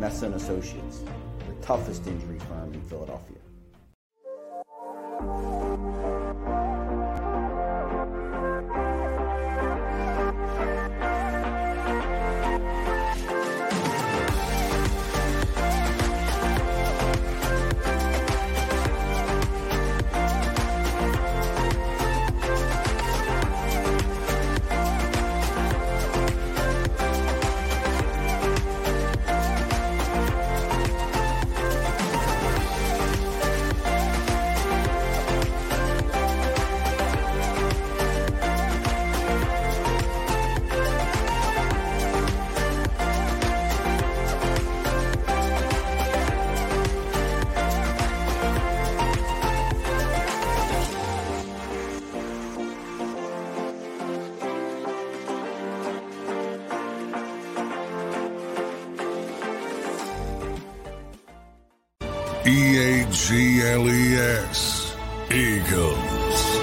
Messa & Associates, the toughest injury firm in Philadelphia. G L E S. Eagles.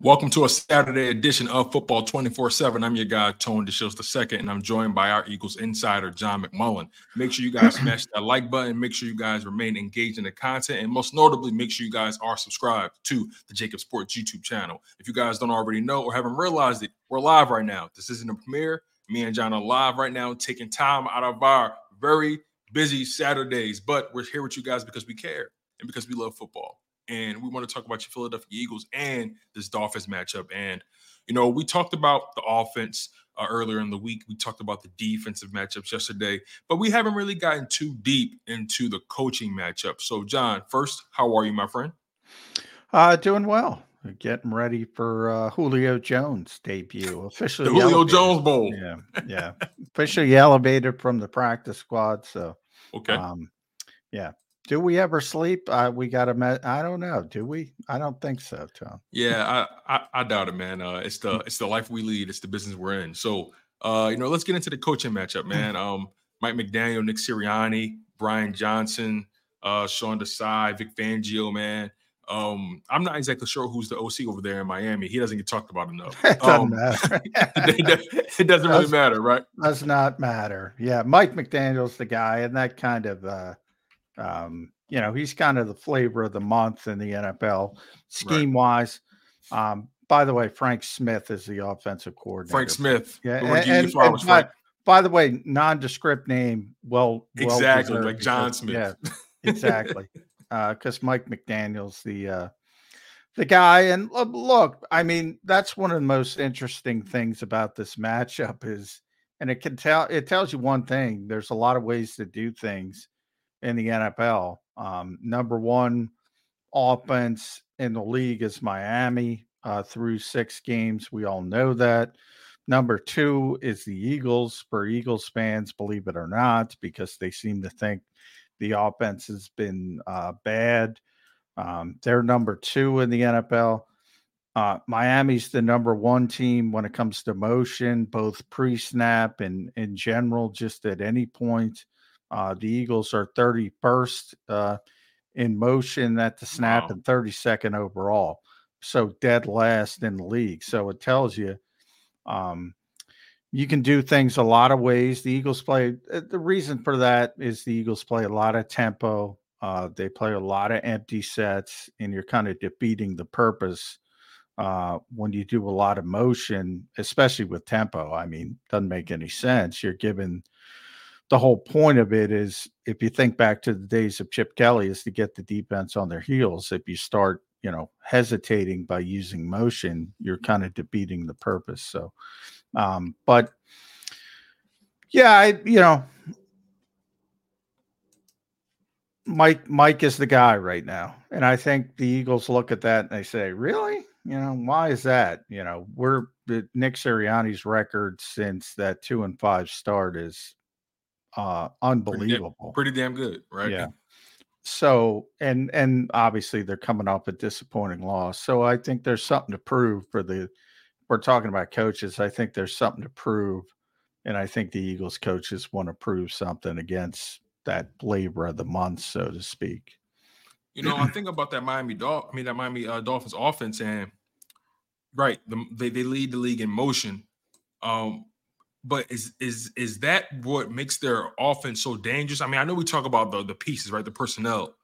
Welcome to a Saturday edition of Football 24 7. I'm your guy, Tone DeShields II, and I'm joined by our Eagles insider, John McMullen. Make sure you guys smash that like button. Make sure you guys remain engaged in the content. And most notably, make sure you guys are subscribed to the JAKIB Sports YouTube channel. If you guys don't already know or haven't realized it, we're live right now. This isn't a premiere. Me and John are live right now, taking time out of our very busy Saturdays. But we're here with you guys because we care and because we love football and we want to talk about your Philadelphia Eagles and this Dolphins matchup. And you know, we talked about the offense uh, earlier in the week. We talked about the defensive matchups yesterday, but we haven't really gotten too deep into the coaching matchup. So, John, first, how are you, my friend? Uh, doing well. Getting ready for uh, Julio Jones debut. Officially, The Julio elevated. Jones Bowl. Yeah, yeah. Officially elevated from the practice squad. So, Okay. um, yeah. Do we ever sleep? Uh, we got to. Me- I don't know. Do we? I don't think so, Tom. Yeah, I, I I doubt it, man. Uh, it's the it's the life we lead. It's the business we're in. So, uh, you know, let's get into the coaching matchup, man. Um, Mike McDaniel, Nick Sirianni, Brian Johnson, uh, Sean Desai, Vic Fangio, man. Um, I'm not exactly sure who's the OC over there in Miami. He doesn't get talked about enough. It doesn't Um, matter. it doesn't really Does- matter, right? Does not matter. Yeah, Mike McDaniel's the guy, and that kind of, uh, um, you know, he's kind of the flavor of the month in the NFL scheme wise. Um, by the way, Frank Smith is the offensive coordinator. Frank Smith. Yeah, and, and- flowers, and by, by the way, nondescript name. Well, well Exactly, deserved like John Smith. Yeah, exactly. Because Mike McDaniel's the uh, the guy, and look, I mean, that's one of the most interesting things about this matchup is, and it can tell it tells you one thing. There's a lot of ways to do things in the NFL. Um, number one offense in the league is Miami uh, through six games. We all know that. Number two is the Eagles for Eagles fans, believe it or not, because they seem to think the offense has been uh, bad. Um, they're number two in the NFL. Uh, Miami's the number one team when it comes to motion, both pre snap and in general, just at any point. Uh, the Eagles are 31st uh, in motion at the snap Wow. and 32nd overall. So dead last in the league. So it tells you um, you can do things a lot of ways. The Eagles play, uh, the reason for that is the Eagles play a lot of tempo. Uh, they play a lot of empty sets, and you're kind of defeating the purpose uh, when you do a lot of motion, especially with tempo. I mean, doesn't make any sense. You're given the whole point of it is if you think back to the days of Chip Kelly, is to get the defense on their heels. If you start, you know, hesitating by using motion, you're kind of defeating the purpose. So, um, but yeah, I, you know, Mike Mike is the guy right now. And I think the Eagles look at that and they say, "Really? You know, why is that? You know, we're Nick Sirianni's record since that 2 and 5 start is uh unbelievable. Pretty, damn, pretty damn good, right? Yeah. So, and and obviously they're coming off a disappointing loss. So I think there's something to prove for the we're talking about coaches. I think there's something to prove and I think the Eagles coaches want to prove something against that labor of the month, so to speak. You know, I think about that Miami Dol- I mean that Miami uh, Dolphins offense, and right, the, they they lead the league in motion. Um, but is is is that what makes their offense so dangerous? I mean, I know we talk about the the pieces, right, the personnel,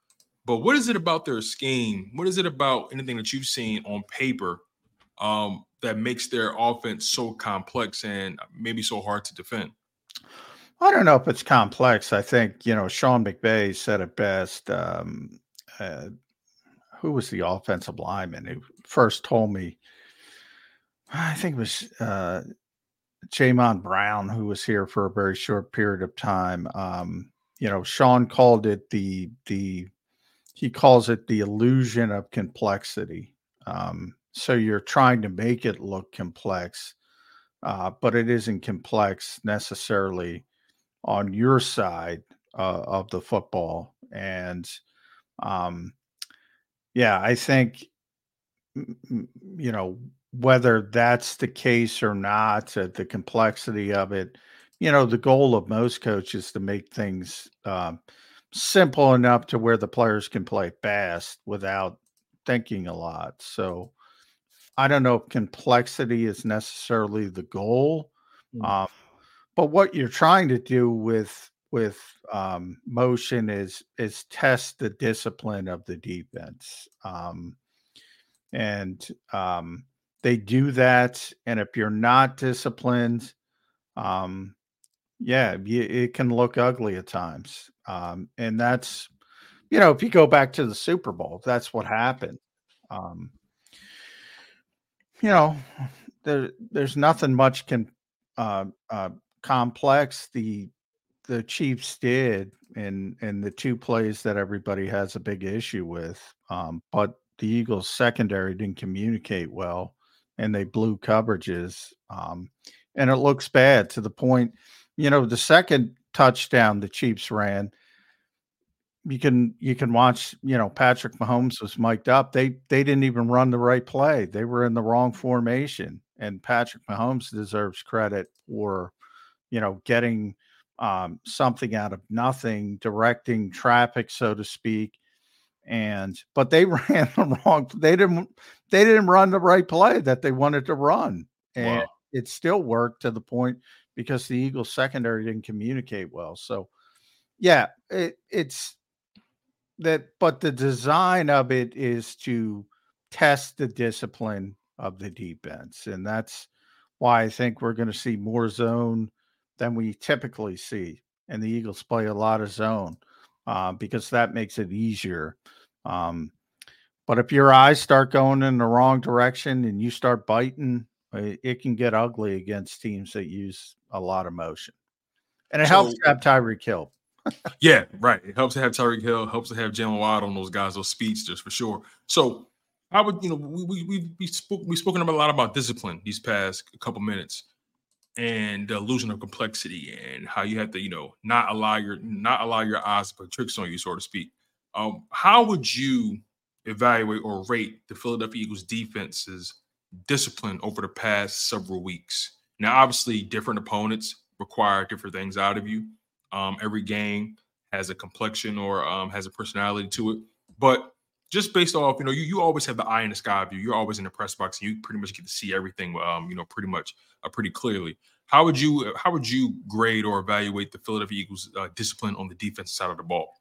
but what is it about their scheme? What is it about anything that you've seen on paper um, that makes their offense so complex and maybe so hard to defend? I don't know if it's complex. I think you know Sean McVay said it best. Um, uh, who was the offensive lineman who first told me? I think it was uh, Jamon Brown, who was here for a very short period of time. Um, you know, Sean called it the the he calls it the illusion of complexity. Um, so you're trying to make it look complex, uh, but it isn't complex necessarily on your side uh, of the football. And um, yeah, I think, you know, whether that's the case or not, uh, the complexity of it, you know, the goal of most coaches to make things um, simple enough to where the players can play fast without thinking a lot. So I don't know if complexity is necessarily the goal. Mm. Um, but what you're trying to do with with um, motion is is test the discipline of the defense, um, and um, they do that. And if you're not disciplined, um, yeah, you, it can look ugly at times. Um, and that's you know, if you go back to the Super Bowl, that's what happened. Um, you know, there there's nothing much can uh, uh, complex the the Chiefs did in in the two plays that everybody has a big issue with. Um, but the Eagles secondary didn't communicate well and they blew coverages. Um, and it looks bad to the point, you know, the second touchdown the Chiefs ran, you can you can watch, you know, Patrick Mahomes was mic'd up. They they didn't even run the right play. They were in the wrong formation. And Patrick Mahomes deserves credit for you know, getting um, something out of nothing, directing traffic, so to speak. And but they ran the wrong. They didn't. They didn't run the right play that they wanted to run, and wow. it still worked to the point because the Eagles secondary didn't communicate well. So, yeah, it, it's that. But the design of it is to test the discipline of the defense, and that's why I think we're going to see more zone than we typically see. And the Eagles play a lot of zone uh, because that makes it easier. Um, but if your eyes start going in the wrong direction and you start biting, it, it can get ugly against teams that use a lot of motion. And it so, helps to have Tyreek Hill. Yeah, right. It helps to have Tyreek Hill. Helps to have Jaylen Waddle on those guys, those speedsters for sure. So I would, you know, we we we we spoke we spoken a lot about discipline these past couple minutes and the illusion of complexity and how you have to, you know, not allow your not allow your eyes to put tricks on you, so to speak. Um, how would you evaluate or rate the Philadelphia Eagles defense's discipline over the past several weeks? Now, obviously, different opponents require different things out of you. Um, every game has a complexion or um, has a personality to it, but just based off, you know, you, you always have the eye in the sky view. You're always in the press box, and you pretty much get to see everything, um, you know, pretty much, uh, pretty clearly. How would you how would you grade or evaluate the Philadelphia Eagles' uh, discipline on the defensive side of the ball?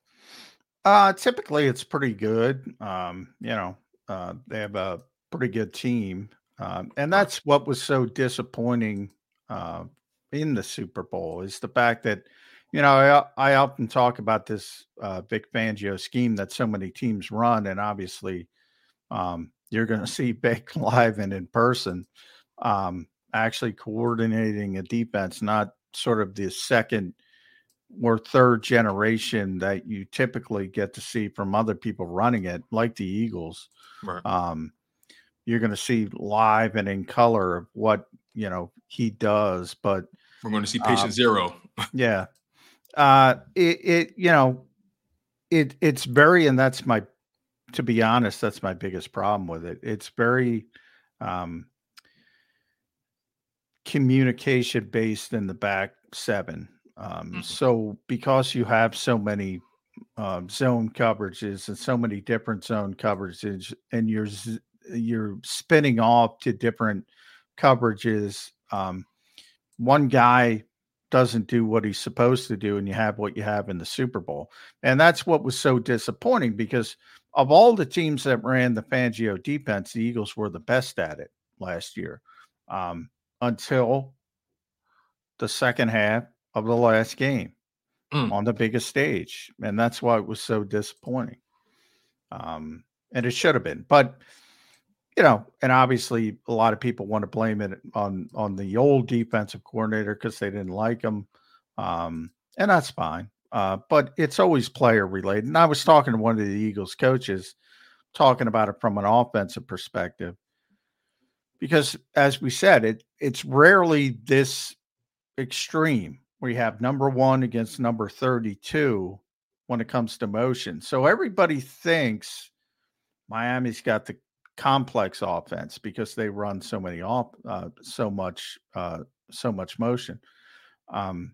Uh, typically, it's pretty good. Um, you know, uh, they have a pretty good team, um, and that's what was so disappointing uh, in the Super Bowl is the fact that you know I, I often talk about this uh, Vic Fangio scheme that so many teams run, and obviously um, you're going to see Vic live and in person, um, actually coordinating a defense, not sort of the second or third generation that you typically get to see from other people running it, like the Eagles. Right. Um, you're going to see live and in color of what you know he does, but We're going to see patient Um, zero. yeah, uh, it, it you know, it it's very, and that's my, to be honest, that's my biggest problem with it. It's very, um, communication based in the back seven. Um, Mhm. So because you have so many um, zone coverages and so many different zone coverages, and you're you're spinning off to different coverages. Um, one guy doesn't do what he's supposed to do, and you have what you have in the Super Bowl, and that's what was so disappointing because of all the teams that ran the Fangio defense, the Eagles were the best at it last year um, until the second half of the last game Mm. on the biggest stage. And that's why it was so disappointing. Um, and it should have been. But you know, and obviously a lot of people want to blame it on on the old defensive coordinator because they didn't like him. Um, and that's fine. Uh, but it's always player related. And I was talking to one of the Eagles coaches talking about it from an offensive perspective. Because as we said, it it's rarely this extreme We have number one against number 32 when it comes to motion. So everybody thinks Miami's got the complex offense because they run so many off uh, so much uh, so much motion. Um,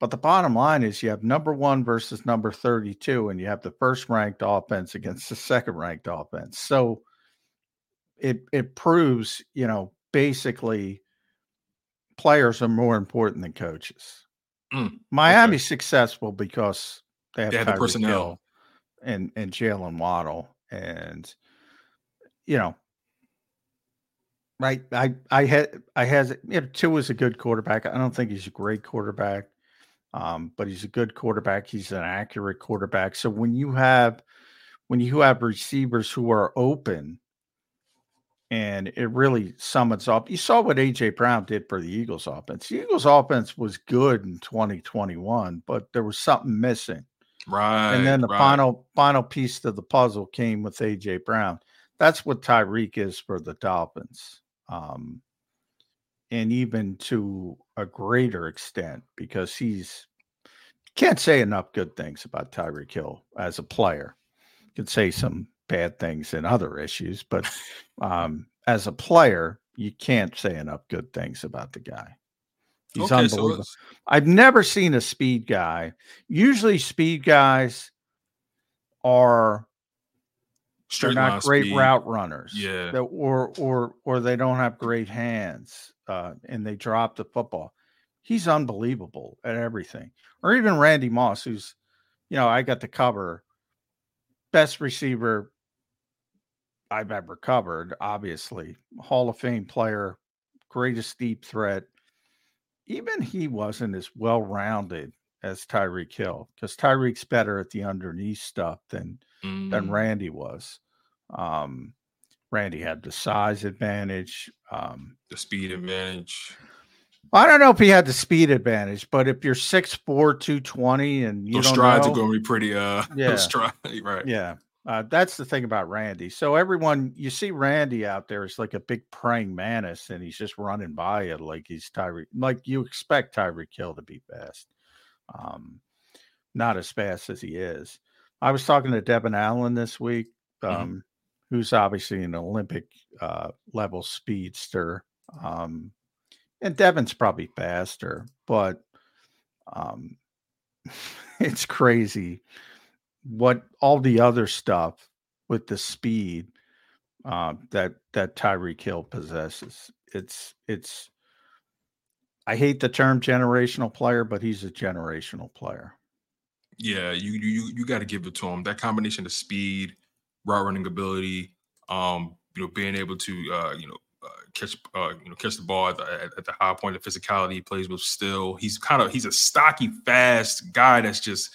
but the bottom line is you have number one versus number 32, and you have the first ranked offense against the second ranked offense. So it it proves, you know, basically players are more important than coaches. Mm, Miami's successful because they have, They have the personnel. Hill and and Jaylen Waddle, and you know, right? I I had I has you know, Tua is a good quarterback. I don't think he's a great quarterback, um, but he's a good quarterback. He's an accurate quarterback. So when you have when you have receivers who are open and it really summons up. You saw what AJ Brown did for the Eagles offense. The Eagles offense was good in 2021, but there was something missing. Right. and then the right. final final piece to the puzzle came with AJ Brown. That's what Tyreek is for the Dolphins. Um, and even to a greater extent because he's can't say enough good things about Tyreek Hill as a player. You could say some bad things in other issues, but um, as a player, you can't say enough good things about the guy. He's Okay, unbelievable. let's- I've never seen a speed guy. Usually, speed guys they're straight line not great speed. route runners. Yeah. that- or or or they don't have great hands, uh, and they drop the football. He's unbelievable at everything. Or even Randy Moss, who's, you know, I got to cover best receiver I've ever covered. Obviously, Hall of Fame player, greatest deep threat. Even he wasn't as well rounded as Tyreek Hill because Tyreek's better at the underneath stuff than than Mm, Randy was. Um, Randy had the size advantage. Um, the speed advantage. I don't know if he had the speed advantage, but if you're 6'4, 220 and you Those don't strides know, are going to be pretty. Uh, Yeah. those stride, right. yeah, uh, that's the thing about Randy. So everyone, you see Randy out there is like a big praying mantis, and he's just running by it like he's Tyreek, like you expect Tyreek Hill to be fast. Um, not as fast as he is. I was talking to Devon Allen this week, Mhm. um, who's obviously an Olympic uh, level speedster. Um, and Devon's probably faster, but um, it's crazy what all the other stuff with the speed uh, that that Tyreek Hill possesses. It's it's. I hate the term generational player, but he's a generational player. Yeah, you you you got to give it to him. That combination of speed, route running ability, um, you know, being able to uh, you know uh, catch uh, you know catch the ball at the, at the high point of physicality he plays with still. He's kind of he's a stocky, fast guy that's just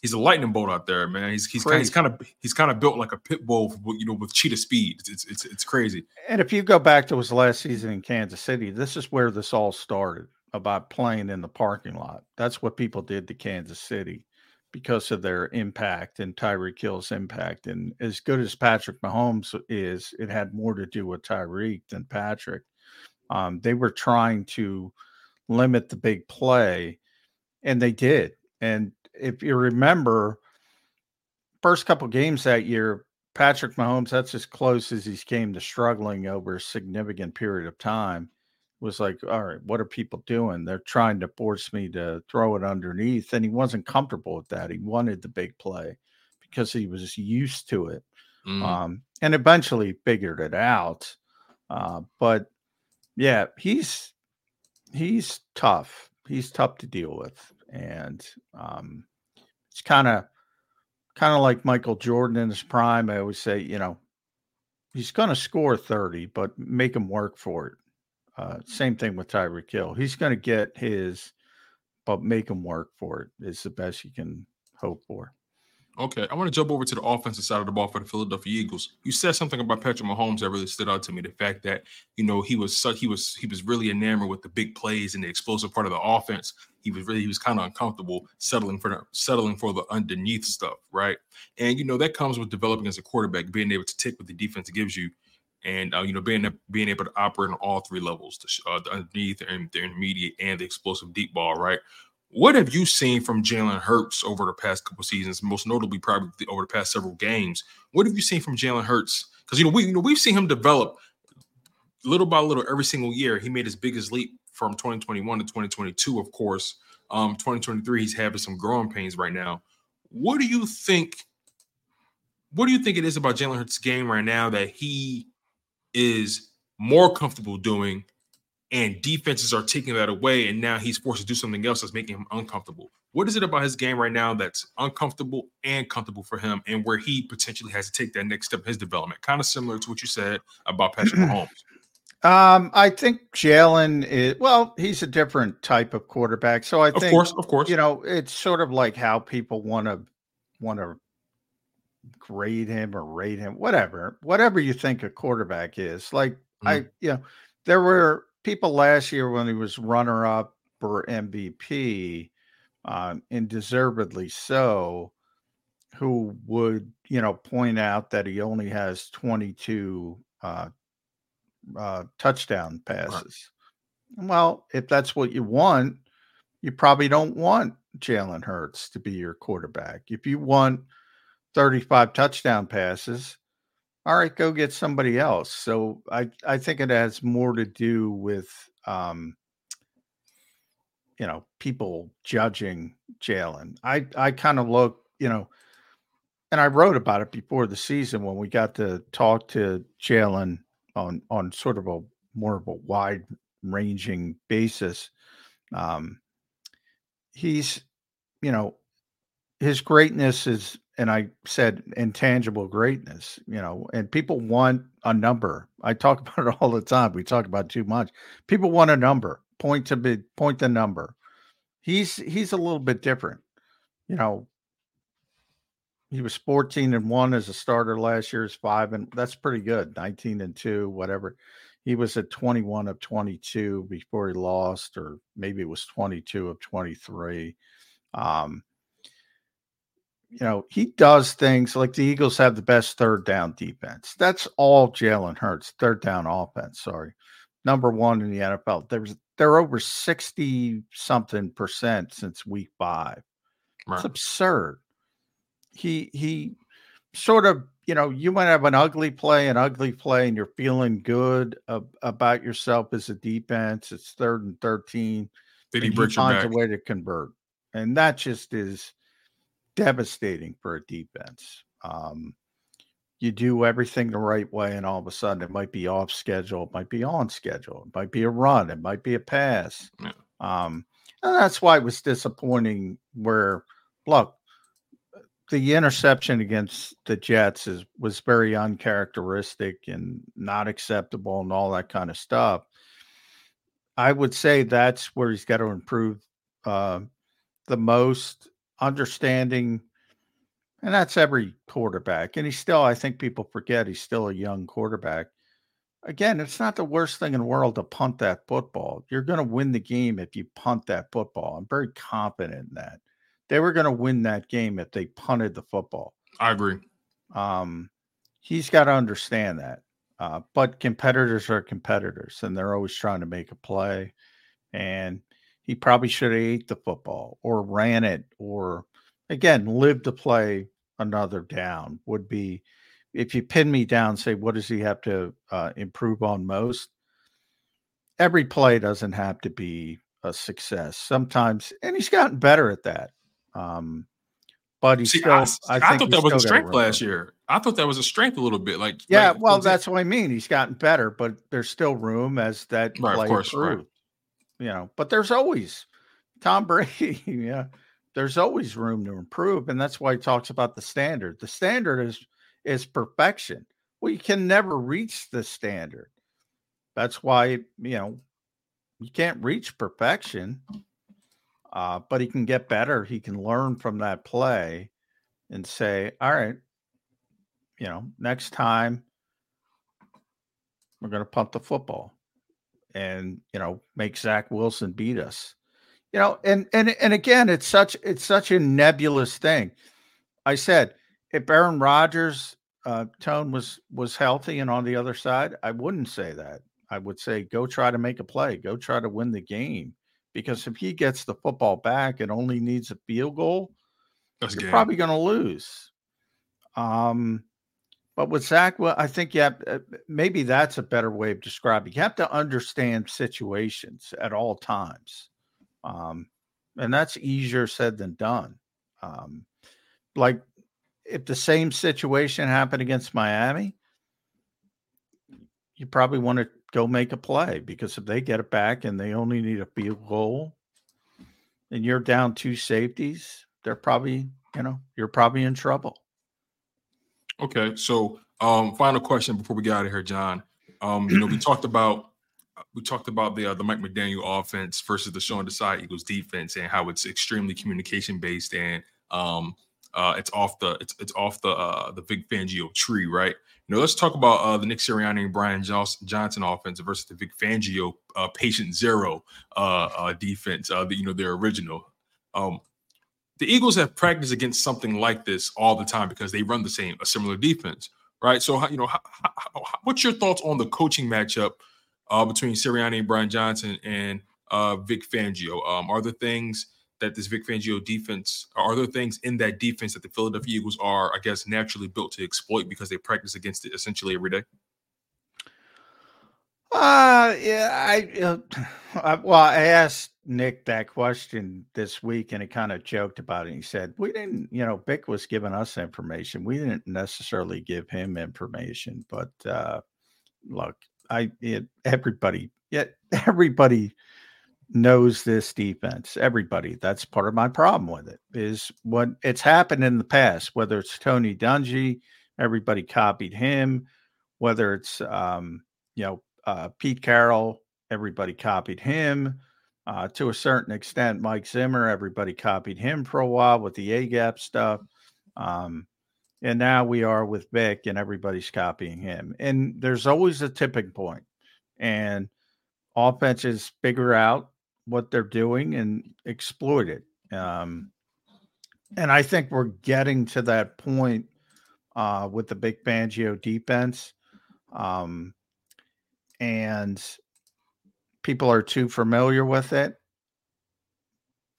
he's a lightning bolt out there, man. He's he's kind, he's kind of he's kind of built like a pit bull, you know, with cheetah speed. It's it's it's crazy. And if you go back to his last season in Kansas City, this is where this all started about playing in the parking lot. That's what people did to Kansas City because of their impact and Tyreek Hill's impact. And as good as Patrick Mahomes is, it had more to do with Tyreek than Patrick. Um, they were trying to limit the big play, and they did. And if you remember, first couple games that year, Patrick Mahomes, that's as close as he's came to struggling over a significant period of time was like, all right, what are people doing? They're trying to force me to throw it underneath. And he wasn't comfortable with that. He wanted the big play because he was used to it. Mm. Um, and eventually figured it out. Uh, but yeah, he's he's tough. He's tough to deal with. And um, it's kind of kind of like Michael Jordan in his prime. I always say, you know, he's going to score 30, but make him work for it. Uh, same thing with Tyreek Hill. He's going to get his, but make him work for it is the best you can hope for. Okay, I want to jump over to the offensive side of the ball for the Philadelphia Eagles. You said something about Patrick Mahomes that really stood out to me. The fact that you know he was such he was he was really enamored with the big plays and the explosive part of the offense. He was really he was kind of uncomfortable settling for the settling for the underneath stuff, right? And you know that comes with developing as a quarterback, being able to take what the defense gives you and uh, you know being being able to operate on all three levels, the, uh, the underneath and the intermediate and the explosive deep ball, right? What have you seen from Jalen Hurts over the past couple seasons? Most notably, probably over the past several games. What have you seen from Jalen Hurts? Because you know we you know we've seen him develop little by little every single year. He made his biggest leap from 2021 to 2022. Of course, um, 2023 he's having some growing pains right now. What do you think? What do you think it is about Jalen Hurts' game right now that he is more comfortable doing, and defenses are taking that away, and now he's forced to do something else that's making him uncomfortable. What is it about his game right now that's uncomfortable and comfortable for him, and where he potentially has to take that next step in his development? Kind of similar to what you said about Patrick Mahomes. Um, I think Jalen is well, he's a different type of quarterback. So I think, of course, of course, you know, it's sort of like how people want to want to grade him or rate him, whatever, whatever you think a quarterback is. Like mm-hmm. I, you know, there were people last year when he was runner up for MVP, um, and deservedly so, who would you know point out that he only has 22 uh, uh, touchdown passes. Right. Well, if that's what you want, you probably don't want Jalen Hurts to be your quarterback. If you want 35 touchdown passes. All right, go get somebody else. So I, I think it has more to do with, um, you know, people judging Jalen. I, I kind of look, you know, and I wrote about it before the season when we got to talk to Jalen on on sort of a more of a wide ranging basis. Um, he's, you know, his greatness is and I said intangible greatness, you know, and people want a number. I talk about it all the time. We talk about too much. People want a number. Point to be point the number. He's he's a little bit different. You know, he was 14 and 1 as a starter last year, is 5 and that's pretty good. 19 and 2, whatever. He was at 21 of 22 before he lost or maybe it was 22 of 23. Um you know, he does things like the Eagles have the best third down defense. That's all Jalen Hurts, third down offense. Sorry, number one in the NFL. There's they're over sixty something percent since week five. Right. It's absurd. He he sort of you know you might have an ugly play, an ugly play, and you're feeling good about yourself as a defense. It's third and thirteen. Did he, he finds a way to convert, and that just is devastating for a defense. Um, you do everything the right way, and all of a sudden it might be off schedule, it might be on schedule, it might be a run, it might be a pass. Yeah. Um, and that's why it was disappointing. Where look, the interception against the Jets is was very uncharacteristic and not acceptable and all that kind of stuff. I would say that's where he's got to improve uh, the most, understanding, and that's every quarterback. And he's still, I think people forget he's still a young quarterback. Again, it's not the worst thing in the world to punt that football. You're going to win the game if you punt that football. I'm very confident in that. They were going to win that game if they punted the football. I agree. Um, he's got to understand that. Uh, but competitors are competitors, and they're always trying to make a play. And he probably should have ate the football or ran it, or again, lived to play another down. Would be if you pin me down, say what does he have to uh, improve on most? Every play doesn't have to be a success. Sometimes, and he's gotten better at that. Um, but he's See, still. I, I, I thought that was a strength last year. I thought that was a strength a little bit. Like Yeah, like, well, was it- that's what I mean. He's gotten better, but there's still room as that Right, of play course, right. You know, but there's always Tom Brady. Yeah, there's always room to improve, and that's why he talks about the standard. The standard is is perfection. We can never reach the standard. That's why you know you can't reach perfection. Uh, but he can get better. He can learn from that play and say, all right, you know, next time we're going to punt the football and, you know, make Zach Wilson beat us. You know, and and and again, it's such it's such a nebulous thing. I said if Aaron Rodgers uh, tone was was healthy and on the other side, I wouldn't say that. I would say go try to make a play, go try to win the game. Because if he gets the football back and only needs a field goal, that's you're game. probably going to lose. Um, but with Zach, well, I think yeah, uh, maybe that's a better way of describing. You have to understand situations at all times, um, and that's easier said than done. Um, like if the same situation happened against Miami, you probably want to go make a play because if they get it back and they only need a field goal, and you're down two safeties, they're probably, you know, you're probably in trouble. Okay, so um, final question before we get out of here, John. Um, you know, we talked about we talked about the uh, the Mike McDaniel offense versus the Sean Desai Eagles defense and how it's extremely communication based and um, uh, it's off the it's it's off the uh, the Vic Fangio tree, right? You know, let's talk about uh, the Nick Sirianni and Brian Jos- Johnson offense versus the Vic Fangio uh, patient zero uh, uh, defense. The, you know, their original. Um, the Eagles have practiced against something like this all the time because they run the same, a similar defense, right? So, you know, how, how, what's your thoughts on the coaching matchup uh, between Sirianni and Brian Johnson and uh, Vic Fangio? Um, are there things that this Vic Fangio defense, are there things in that defense that the Philadelphia Eagles are, I guess, naturally built to exploit because they practice against it essentially every day? Uh yeah, I, uh, I well, I asked Nick that question this week, and he kind of joked about it. He said, "We didn't, you know, Vic was giving us information. We didn't necessarily give him information, but uh look, I it, everybody, yet everybody knows this defense. Everybody. That's part of my problem with it. Is what it's happened in the past. Whether it's Tony Dungy, everybody copied him. Whether it's um, you know uh, Pete Carroll, everybody copied him. Uh, to a certain extent, Mike Zimmer, everybody copied him for a while with the A gap stuff. Um, and now we are with Vic, and everybody's copying him. And there's always a tipping point, and offenses figure out what they're doing and exploit it. Um, and I think we're getting to that point uh, with the Vic Fangio defense. Um, and people are too familiar with it.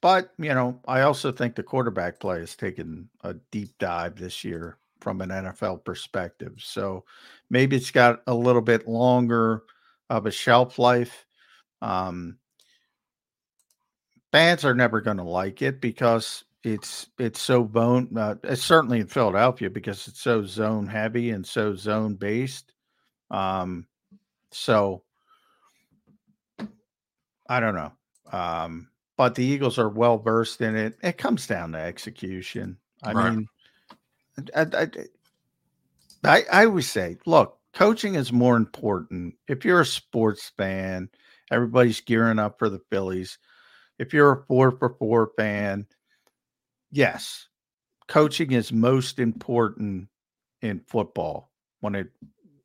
But, you know, I also think the quarterback play has taken a deep dive this year from an NFL perspective. So maybe it's got a little bit longer of a shelf life. Um, fans are never going to like it because it's it's so bone. Uh, it's certainly in Philadelphia because it's so zone heavy and so zone based. Um, so I don't know. Um, but the Eagles are well versed in it. It comes down to execution. I Right. mean, I, I, I, I always say, look, coaching is more important. If you're a sports fan, everybody's gearing up for the Phillies. If you're a four for four fan, yes, coaching is most important in football when it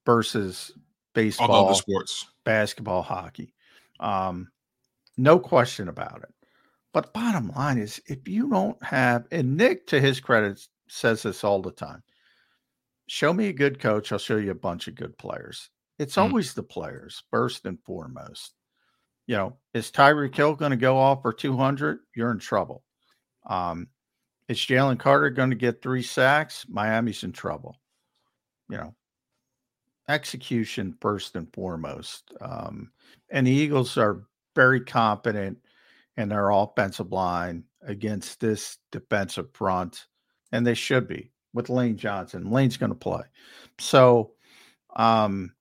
versus baseball, All other sports, basketball, hockey. Um, no question about it. But bottom line is, if you don't have, and Nick, to his credit, says this all the time show me a good coach, I'll show you a bunch of good players. It's mm. always the players, first and foremost. You know, is Tyreek Hill going to go off for 200? You're in trouble. Um, is Jalen Carter going to get three sacks? Miami's in trouble. You know, execution first and foremost. Um, and the Eagles are very competent in their offensive line against this defensive front, and they should be with Lane Johnson. Lane's going to play. So, um,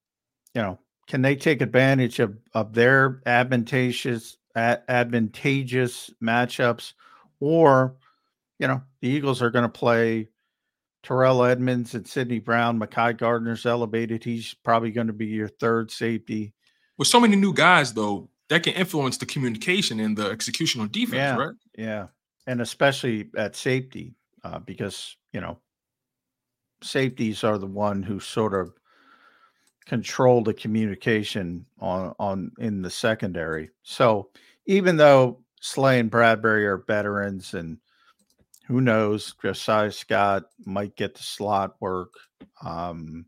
you know, can they take advantage of of their advantageous advantageous matchups, or you know, the Eagles are going to play Terrell Edmunds and Sydney Brown. Mekhi Garner's elevated. He's probably going to be your third safety. With so many new guys, though, that can influence the communication and the execution on defense, yeah, right? Yeah, and especially at safety, uh, because you know safeties are the one who sort of control the communication on on in the secondary. So even though Slay and Bradberry are veterans and who knows, Josiah Scott might get the slot work. Um,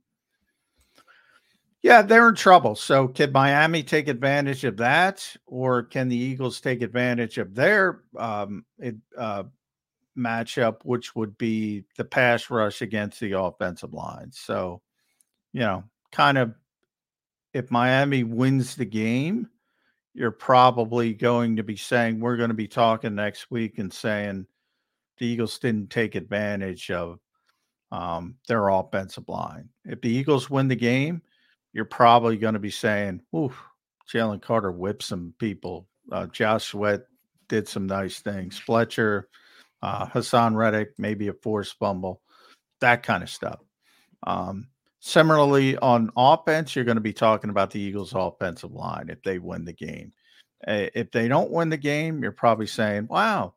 yeah, they're in trouble. So, can Miami take advantage of that, or can the Eagles take advantage of their um, it, uh, matchup, which would be the pass rush against the offensive line. So, you know, kind of if Miami wins the game, you're probably going to be saying, we're going to be talking next week and saying the Eagles didn't take advantage of um, their offensive line. If the Eagles win the game, you're probably going to be saying, ooh, Jalen Carter whipped some people. Uh, Josh Sweat did some nice things. Fletcher, uh, Haason Reddick, maybe a forced fumble, that kind of stuff. Um, similarly, on offense, you're going to be talking about the Eagles' offensive line if they win the game. Uh, if they don't win the game, you're probably saying, wow,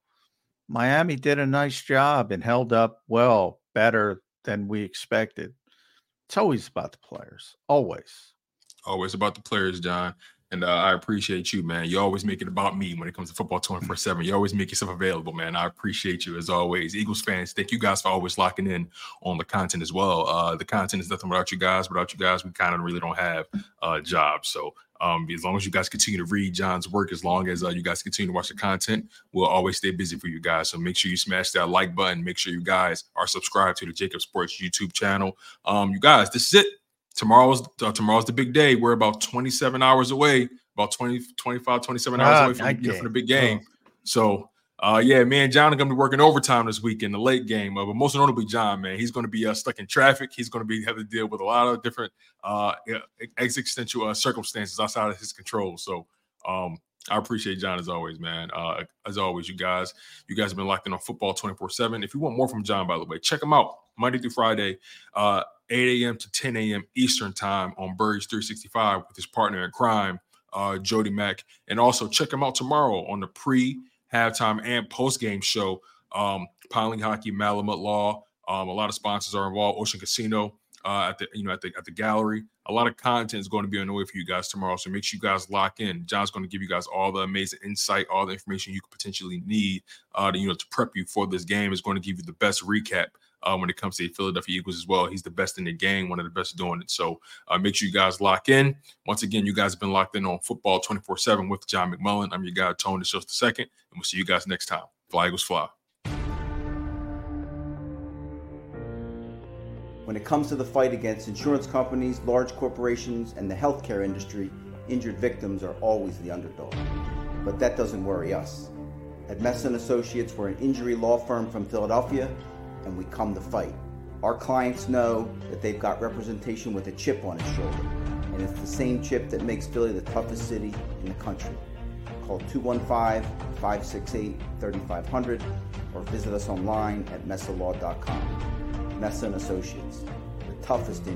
Miami did a nice job and held up well, better than we expected. It's always about the players, always. Always about the players, John. And uh, I appreciate you, man. You always make it about me when it comes to football 24 7. You always make yourself available, man. I appreciate you as always. Eagles fans, thank you guys for always locking in on the content as well. Uh, the content is nothing without you guys. Without you guys, we kind of really don't have a job. So um, as long as you guys continue to read John's work, as long as uh, you guys continue to watch the content, we'll always stay busy for you guys. So make sure you smash that like button. Make sure you guys are subscribed to the JAKIB Sports YouTube channel. Um, you guys, this is it tomorrow's uh, tomorrow's the big day. We're about 27 hours away, about 20, 25, 27 hours away from, you know, from the big game. Oh. So uh, yeah, me and John are gonna be working overtime this week in the late game. Uh, but most notably, John, man, he's gonna be uh, stuck in traffic. He's gonna be have to deal with a lot of different uh, existential uh, circumstances outside of his control. So um, I appreciate John as always, man. Uh, as always, you guys, you guys have been locked in on football 24 7. If you want more from John, by the way, check him out Monday through Friday. Uh, 8 a.m. to 10 a.m. Eastern time on Birds 365 with his partner in crime, uh, Jody Mack. And also check him out tomorrow on the pre, halftime, and post game show. Um, Piling Hockey, Malamut Law. Um, a lot of sponsors are involved. Ocean Casino uh, at the you know at the at the gallery. A lot of content is going to be on the way for you guys tomorrow. So make sure you guys lock in. John's going to give you guys all the amazing insight, all the information you could potentially need uh, to you know to prep you for this game. Is going to give you the best recap uh, when it comes to the Philadelphia Eagles as well. He's the best in the game, one of the best doing it. So uh, make sure you guys lock in. Once again, you guys have been locked in on football 24 7 with John McMullen. I'm your guy, Tony just the second, and we'll see you guys next time. Fly Eagles Fly. When it comes to the fight against insurance companies, large corporations, and the healthcare industry, injured victims are always the underdog. But that doesn't worry us. At Messa Associates, we're an injury law firm from Philadelphia and we come to fight. Our clients know that they've got representation with a chip on its shoulder, and it's the same chip that makes Philly the toughest city in the country. Call 215 568 3500 or visit us online at messalaw.com. Messa and Associates, the toughest in